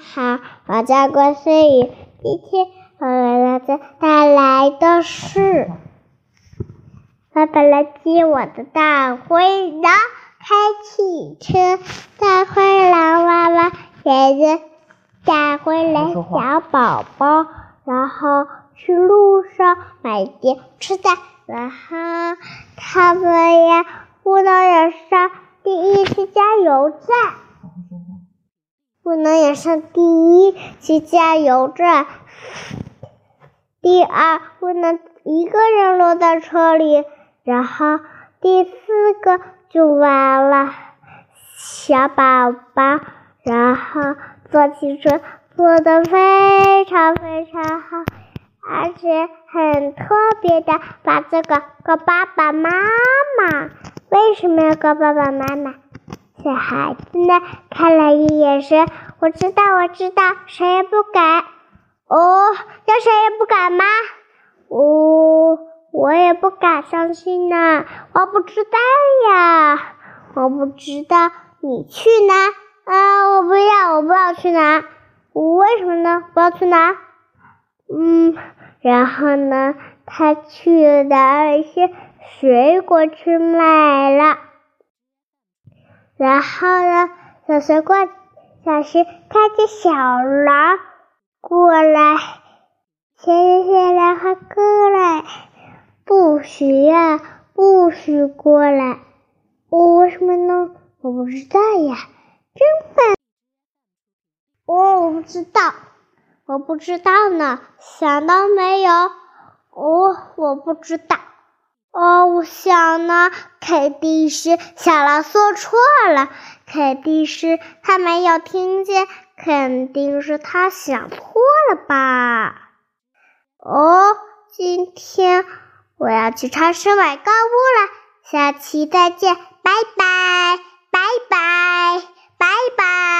好，我叫郭思雨。今天我给大家带来的是爸爸来接我的大灰狼，开汽车，大灰狼妈妈爷爷带回来小宝宝，然后去路上买点吃的，然后他们呀，不能也上第一次加油站。不能也上第一去加油站。第二，不能一个人落在车里。然后第四个就完了。小宝宝，然后坐汽车坐的非常非常好，而且很特别的，把这个告爸爸妈妈。为什么要告爸爸妈妈？小孩子呢，看了一眼说：“我知道，我知道，谁也不敢。”哦，叫谁也不敢吗？哦，我也不敢相信呢。我不知道呀，我不知道。你去哪？啊，我不要，我不要去哪。为什么呢？不要去哪？嗯，然后呢，他去拿一些水果去买了。然后呢，小水果老师看见小狼过来，接下来还过来，不许呀，不许过来！我为什么呢？我不知道呀，真笨！哦，我不知道，我不知道呢，想到没有？哦，我不知道。哦，我想呢，肯定是小狼说错了，肯定是他没有听见，肯定是他想错了吧？哦，今天我要去超市买购物了，下期再见，拜拜，拜拜，